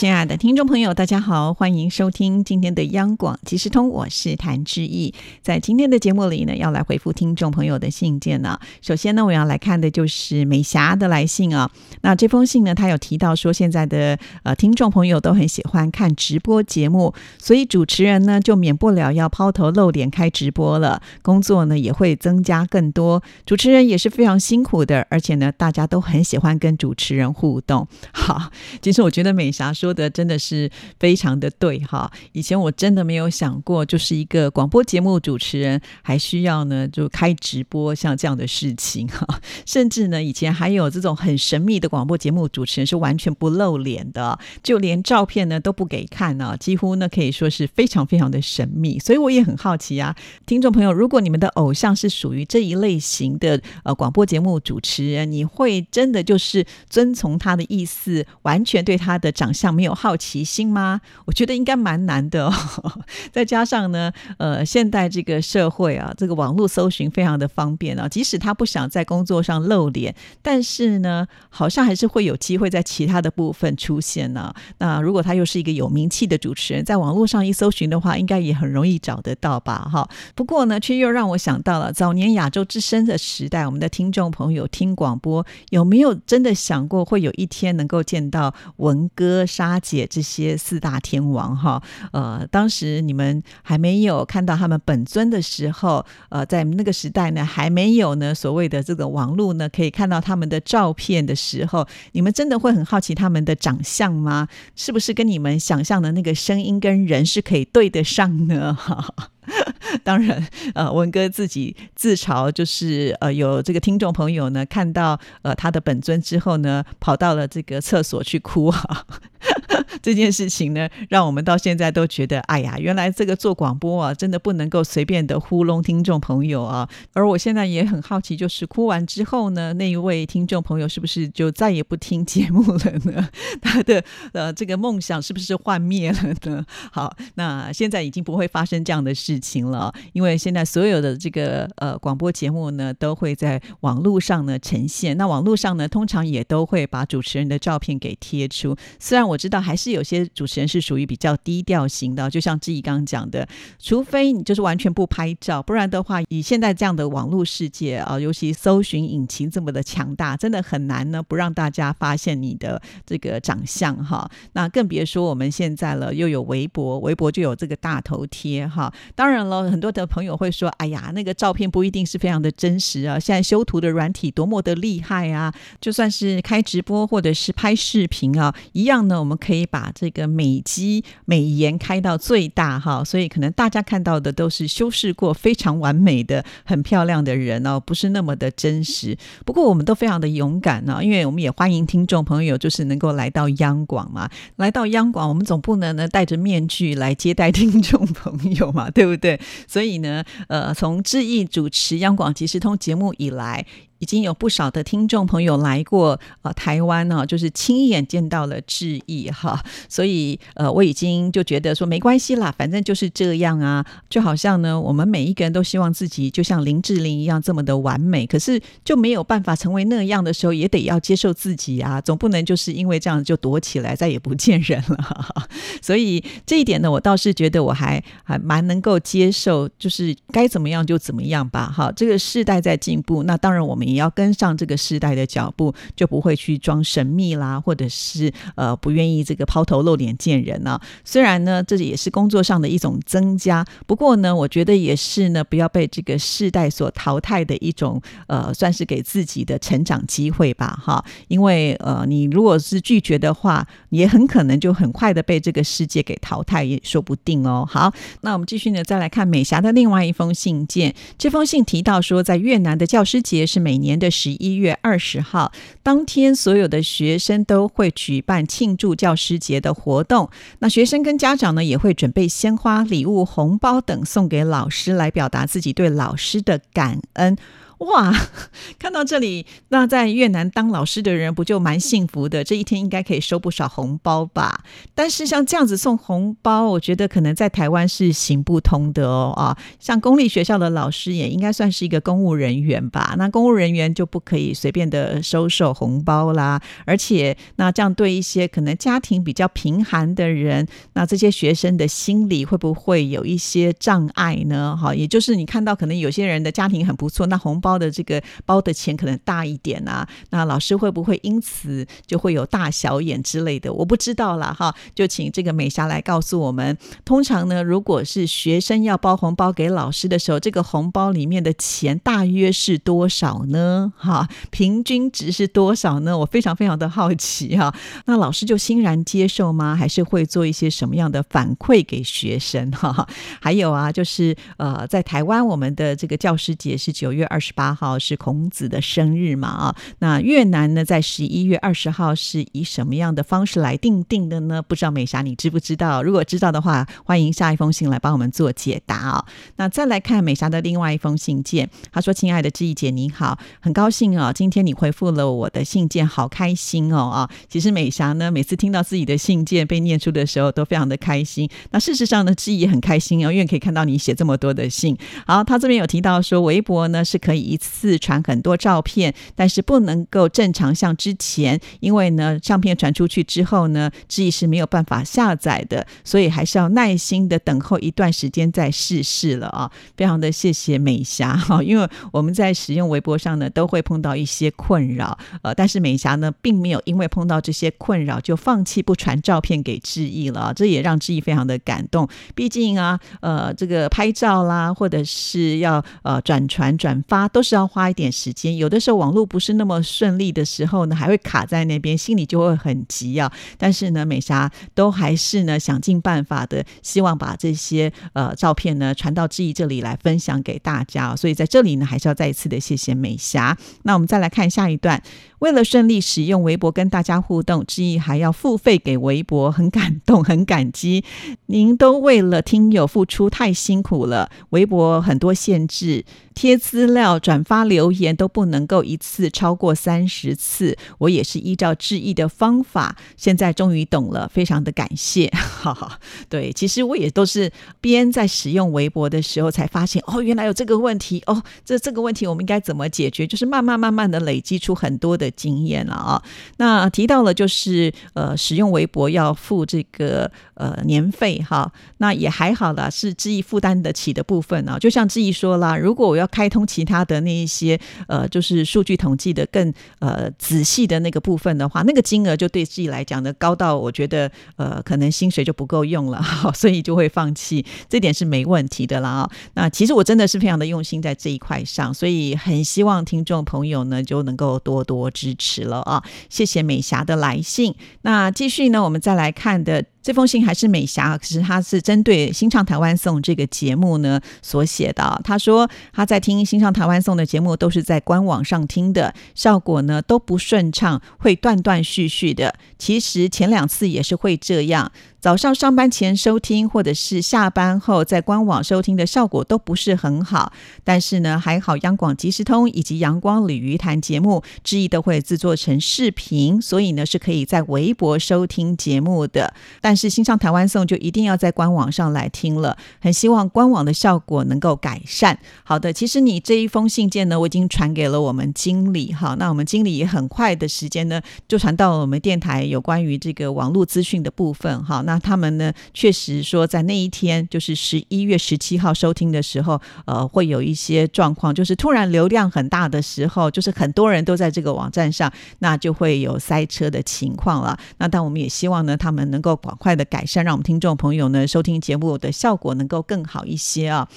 亲爱的听众朋友，大家好，欢迎收听今天的央广即时通，我是谭志毅。在今天的节目里呢，要来回复听众朋友的信件呢。首先呢，我要来看的就是美霞的来信啊。那这封信呢，他有提到说，现在的呃听众朋友都很喜欢看直播节目，所以主持人呢就免不了要抛头露脸开直播了，工作呢也会增加更多。主持人也是非常辛苦的，而且呢，大家都很喜欢跟主持人互动。好，其实我觉得美霞说。说的真的是非常的对哈！以前我真的没有想过，就是一个广播节目主持人还需要呢，就开直播像这样的事情哈。甚至呢，以前还有这种很神秘的广播节目主持人是完全不露脸的，就连照片呢都不给看呢，几乎呢可以说是非常非常的神秘。所以我也很好奇啊，听众朋友，如果你们的偶像是属于这一类型的呃广播节目主持人，你会真的就是遵从他的意思，完全对他的长相？没有好奇心吗？我觉得应该蛮难的。哦。再加上呢，呃，现代这个社会啊，这个网络搜寻非常的方便啊。即使他不想在工作上露脸，但是呢，好像还是会有机会在其他的部分出现呢。那如果他又是一个有名气的主持人，在网络上一搜寻的话，应该也很容易找得到吧？哈。不过呢，却又让我想到了早年亚洲之声的时代，我们的听众朋友听广播，有没有真的想过会有一天能够见到文哥沙？阿姐这些四大天王哈，呃，当时你们还没有看到他们本尊的时候，呃，在那个时代呢，还没有呢所谓的这个网络呢，可以看到他们的照片的时候，你们真的会很好奇他们的长相吗？是不是跟你们想象的那个声音跟人是可以对得上呢？哈。当然，呃，文哥自己自嘲，就是呃，有这个听众朋友呢，看到呃他的本尊之后呢，跑到了这个厕所去哭啊。这件事情呢，让我们到现在都觉得，哎呀，原来这个做广播啊，真的不能够随便的糊弄听众朋友啊。而我现在也很好奇，就是哭完之后呢，那一位听众朋友是不是就再也不听节目了呢？他的呃这个梦想是不是幻灭了呢？好，那现在已经不会发生这样的事情了，因为现在所有的这个呃广播节目呢，都会在网络上呢呈现。那网络上呢，通常也都会把主持人的照片给贴出。虽然我知道还是有些主持人是属于比较低调型的，就像志毅刚刚讲的，除非你就是完全不拍照，不然的话，以现在这样的网络世界啊，尤其搜寻引擎这么的强大，真的很难呢不让大家发现你的这个长相哈。那更别说我们现在了，又有微博，微博就有这个大头贴哈。当然了，很多的朋友会说，哎呀，那个照片不一定是非常的真实啊。现在修图的软体多么的厉害啊，就算是开直播或者是拍视频啊。一样呢，我们可以把把这个美肌美颜开到最大哈，所以可能大家看到的都是修饰过非常完美的、很漂亮的人哦，不是那么的真实。不过我们都非常的勇敢呢，因为我们也欢迎听众朋友，就是能够来到央广嘛，来到央广，我们总不能呢戴着面具来接待听众朋友嘛，对不对？所以呢，呃，从志毅主持央广即时通节目以来。已经有不少的听众朋友来过呃台湾呢，就是亲眼见到了志毅哈，所以呃我已经就觉得说没关系啦，反正就是这样啊，就好像呢我们每一个人都希望自己就像林志玲一样这么的完美，可是就没有办法成为那样的时候，也得要接受自己啊，总不能就是因为这样就躲起来再也不见人了哈哈。所以这一点呢，我倒是觉得我还还蛮能够接受，就是该怎么样就怎么样吧。哈，这个世代在进步，那当然我们。也要跟上这个时代的脚步，就不会去装神秘啦，或者是呃不愿意这个抛头露脸见人呢。虽然呢，这也是工作上的一种增加，不过呢，我觉得也是呢，不要被这个世代所淘汰的一种呃，算是给自己的成长机会吧，哈。因为呃，你如果是拒绝的话，也很可能就很快的被这个世界给淘汰，也说不定哦。好，那我们继续呢，再来看美霞的另外一封信件。这封信提到说，在越南的教师节是每年的十一月二十号，当天所有的学生都会举办庆祝教师节的活动。那学生跟家长呢，也会准备鲜花、礼物、红包等送给老师，来表达自己对老师的感恩。哇，看到这里，那在越南当老师的人不就蛮幸福的？这一天应该可以收不少红包吧？但是像这样子送红包，我觉得可能在台湾是行不通的哦啊！像公立学校的老师也应该算是一个公务人员吧？那公务人员就不可以随便的收受红包啦。而且，那这样对一些可能家庭比较贫寒的人，那这些学生的心理会不会有一些障碍呢？哈，也就是你看到可能有些人的家庭很不错，那红包包的这个包的钱可能大一点啊，那老师会不会因此就会有大小眼之类的？我不知道了哈，就请这个美霞来告诉我们。通常呢，如果是学生要包红包给老师的时候，这个红包里面的钱大约是多少呢？哈，平均值是多少呢？我非常非常的好奇哈。那老师就欣然接受吗？还是会做一些什么样的反馈给学生？哈，还有啊，就是呃，在台湾我们的这个教师节是九月二十八八号，是孔子的生日嘛啊。那越南呢，在十一月二十号是以什么样的方式来定定的呢？不知道美霞你知不知道？如果知道的话，欢迎下一封信来帮我们做解答啊。那再来看美霞的另外一封信件，她说：“亲爱的志毅姐，你好，很高兴啊，今天你回复了我的信件，好开心哦啊。其实美霞呢，每次听到自己的信件被念出的时候，都非常的开心。那事实上呢，志毅也很开心哦，因为可以看到你写这么多的信。好，他这边有提到说，微博呢是可以一次传很多照片，但是不能够正常像之前，因为呢，相片传出去之后呢，志毅是没有办法下载的，所以还是要耐心的等候一段时间再试试了啊。非常的谢谢美霞哈，因为我们在使用微博上呢，都会碰到一些困扰，呃，但是美霞呢，并没有因为碰到这些困扰就放弃不传照片给志毅了，这也让志毅非常的感动。毕竟啊，呃，这个拍照啦，或者是要呃转传转发，都都是要花一点时间。有的时候网络不是那么顺利的时候呢，还会卡在那边，心里就会很急啊。但是呢，美霞都还是呢想尽办法的，希望把这些呃照片呢传到志毅这里来分享给大家。所以在这里呢，还是要再一次的谢谢美霞。那我们再来看下一段。为了顺利使用微博跟大家互动，志毅还要付费给微博，很感动，很感激。您都为了听友付出，太辛苦了。微博很多限制。贴资料、转发留言都不能够一次超过三十次。我也是依照致意的方法，现在终于懂了，非常的感谢。哈哈，对，其实我也都是边在使用微博的时候才发现，哦，原来有这个问题，哦，这这个问题我们应该怎么解决？就是慢慢慢慢的累积出很多的经验了啊。那提到了就是呃，使用微博要付这个呃年费哈，那也还好啦，是志毅负担得起的部分啊。就像志毅说啦，如果我要开通其他的那一些呃，就是数据统计的更呃仔细的那个部分的话，那个金额就对自己来讲呢高到我觉得呃可能薪水就不够用了，所以就会放弃，这点是没问题的啦啊。那其实我真的是非常的用心在这一块上，所以很希望听众朋友呢就能够多多支持了啊。谢谢美霞的来信，那继续呢，我们再来看的。这封信还是美霞，可是他是针对《新唱台湾颂》这个节目呢所写的。他说他在听《新唱台湾颂》的节目都是在官网上听的，效果呢都不顺畅，会断断续续的。其实前两次也是会这样。早上上班前收听，或者是下班后在官网收听的效果都不是很好。但是呢，还好央广即时通以及阳光鲤鱼谈节目，之一都会制作成视频，所以呢是可以在微博收听节目的。但但是新上台湾颂就一定要在官网上来听了。很希望官网的效果能够改善。好的，其实你这一封信件呢，我已经传给了我们经理哈。那我们经理也很快的时间呢，就传到了我们电台有关于这个网络资讯的部分哈。那他们呢，确实说在那一天，就是十一月十七号收听的时候，呃，会有一些状况，就是突然流量很大的时候，就是很多人都在这个网站上，那就会有塞车的情况了。那但我们也希望呢，他们能够广快的改善，让我们听众朋友呢收听节目的效果能够更好一些啊。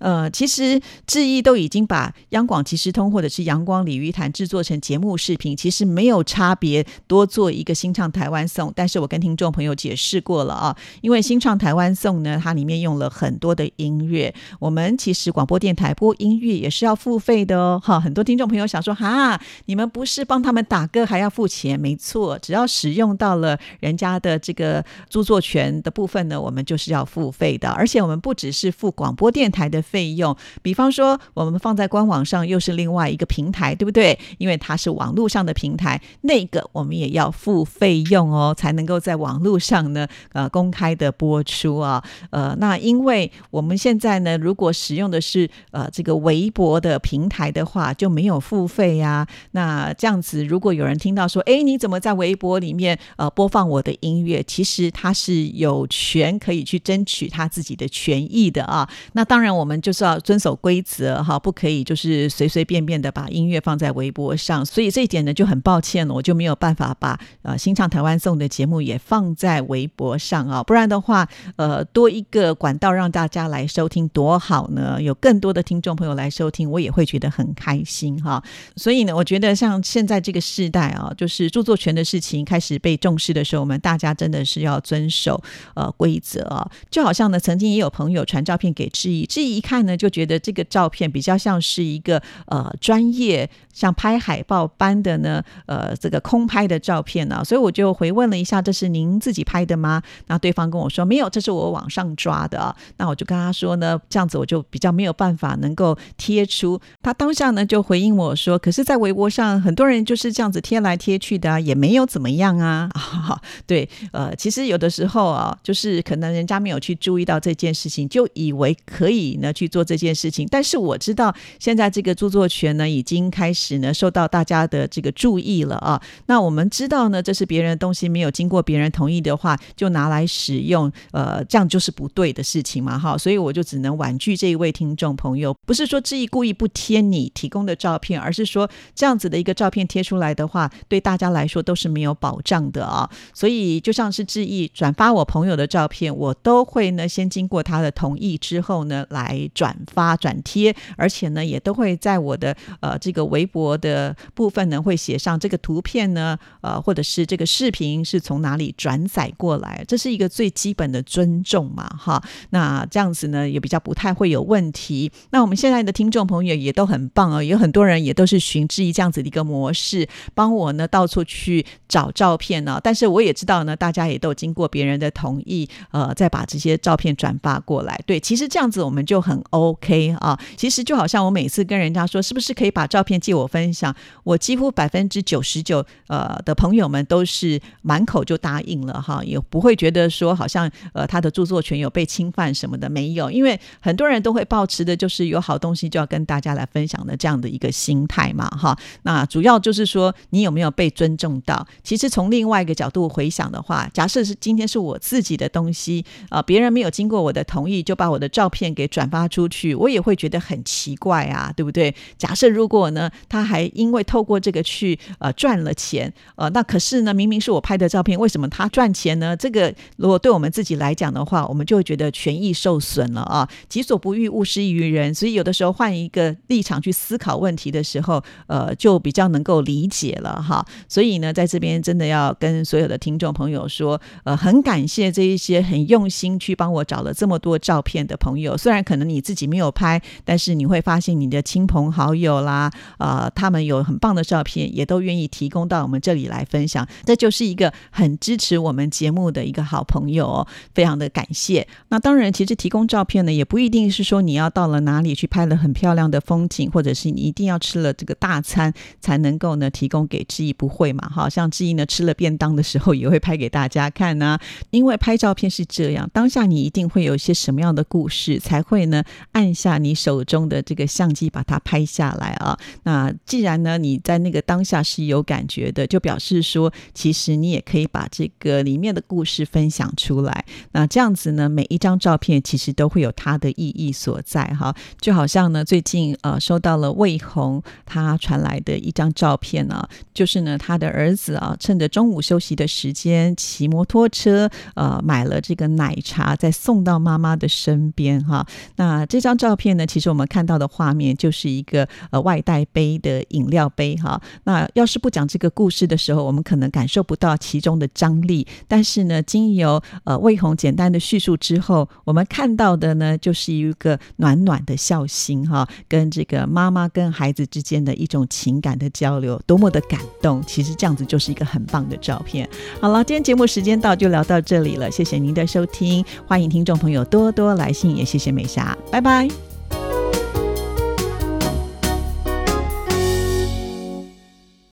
呃，其实志毅都已经把央广即时通或者是阳光鲤鱼潭制作成节目视频，其实没有差别，多做一个新唱台湾颂。但是我跟听众朋友解释过。了啊，因为新唱台湾颂呢，它里面用了很多的音乐。我们其实广播电台播音乐也是要付费的哦。哈，很多听众朋友想说，哈，你们不是帮他们打歌还要付钱？没错，只要使用到了人家的这个著作权的部分呢，我们就是要付费的，而且我们不只是付广播电台的费用，比方说我们放在官网上又是另外一个平台，对不对？因为它是网络上的平台，那个我们也要付费用哦，才能够在网络上呢，呃，公开的播出啊。呃，那因为我们现在呢，如果使用的是呃这个微博的平台的话，就没有付费呀。那这样子，如果有人听到说，哎，你怎么在微博里面呃播放我的音乐？其实他是有权可以去争取他自己的权益的啊。那当然，我们就是要遵守规则哈，不可以就是随随便便的把音乐放在微博上。所以这一点呢，就很抱歉了，我就没有办法把呃新唱台湾颂的节目也放在微博上啊。不然的话，呃，多一个管道让大家来收听多好呢，有更多的听众朋友来收听，我也会觉得很开心哈。所以呢，我觉得像现在这个时代啊，就是著作权的事情开始被重视的时候，我们大家真的是要遵守呃规则啊。就好像呢，曾经也有朋友传照片给志毅，志毅一看呢，就觉得这个照片比较像是一个呃专业。像拍海报般的呢，呃，这个空拍的照片呢，所以我就回问了一下，这是您自己拍的吗？那对方跟我说没有，这是我网上抓的啊。那我就跟他说呢，这样子我就比较没有办法能够贴出。他当下呢就回应我说，可是，在微博上很多人就是这样子贴来贴去的啊，也没有怎么样啊。对，呃，其实有的时候啊，就是可能人家没有去注意到这件事情，就以为可以呢去做这件事情。但是我知道现在这个著作权呢已经开始。呢受到大家的这个注意了啊，那我们知道呢，这是别人的东西，没有经过别人同意的话，就拿来使用，呃，这样就是不对的事情嘛，哈，所以我就只能婉拒这一位听众朋友，不是说志毅故意不贴你提供的照片，而是说这样子的一个照片贴出来的话，对大家来说都是没有保障的啊，所以就像是志毅转发我朋友的照片，我都会呢先经过他的同意之后呢来转发转贴，而且呢也都会在我的呃这个微。博的部分呢，会写上这个图片呢，呃，或者是这个视频是从哪里转载过来，这是一个最基本的尊重嘛，哈。那这样子呢，也比较不太会有问题。那我们现在的听众朋友也都很棒哦，有很多人也都是循之一这样子的一个模式，帮我呢到处去找照片呢。但是我也知道呢，大家也都经过过别人的同意，呃，再把这些照片转发过来。对，其实这样子我们就很 OK 啊。其实就好像我每次跟人家说，是不是可以把照片借我？我分享，我几乎百分之九十九呃的朋友们都是满口就答应了哈，也不会觉得说好像呃他的著作权有被侵犯什么的没有，因为很多人都会保持的就是有好东西就要跟大家来分享的这样的一个心态嘛哈。那主要就是说你有没有被尊重到？其实从另外一个角度回想的话，假设是今天是我自己的东西啊，别人没有经过我的同意就把我的照片给转发出去，我也会觉得很奇怪啊，对不对？假设如果呢？他还因为透过这个去呃赚了钱，呃，那可是呢，明明是我拍的照片，为什么他赚钱呢？这个如果对我们自己来讲的话，我们就会觉得权益受损了啊。己所不欲，勿施于人。所以有的时候换一个立场去思考问题的时候，呃，就比较能够理解了哈。所以呢，在这边真的要跟所有的听众朋友说，呃，很感谢这一些很用心去帮我找了这么多照片的朋友。虽然可能你自己没有拍，但是你会发现你的亲朋好友啦，啊。他们有很棒的照片，也都愿意提供到我们这里来分享，这就是一个很支持我们节目的一个好朋友哦，非常的感谢。那当然，其实提供照片呢，也不一定是说你要到了哪里去拍了很漂亮的风景，或者是你一定要吃了这个大餐才能够呢提供给志毅，不会嘛？哈，像志毅呢吃了便当的时候也会拍给大家看呢，因为拍照片是这样，当下你一定会有一些什么样的故事，才会呢按下你手中的这个相机把它拍下来啊，那。既然呢，你在那个当下是有感觉的，就表示说，其实你也可以把这个里面的故事分享出来。那这样子呢，每一张照片其实都会有它的意义所在哈。就好像呢，最近呃收到了魏红他传来的一张照片呢，就是呢他的儿子啊，趁着中午休息的时间骑摩托车呃买了这个奶茶，再送到妈妈的身边哈。那这张照片呢，其实我们看到的画面就是一个呃外带杯。的饮料杯哈，那要是不讲这个故事的时候，我们可能感受不到其中的张力。但是呢，经由呃魏红简单的叙述之后，我们看到的呢，就是一个暖暖的孝心哈，跟这个妈妈跟孩子之间的一种情感的交流，多么的感动！其实这样子就是一个很棒的照片。好了，今天节目时间到。就聊到这里了，谢谢您的收听，欢迎听众朋友多多来信，也谢谢美霞，拜拜。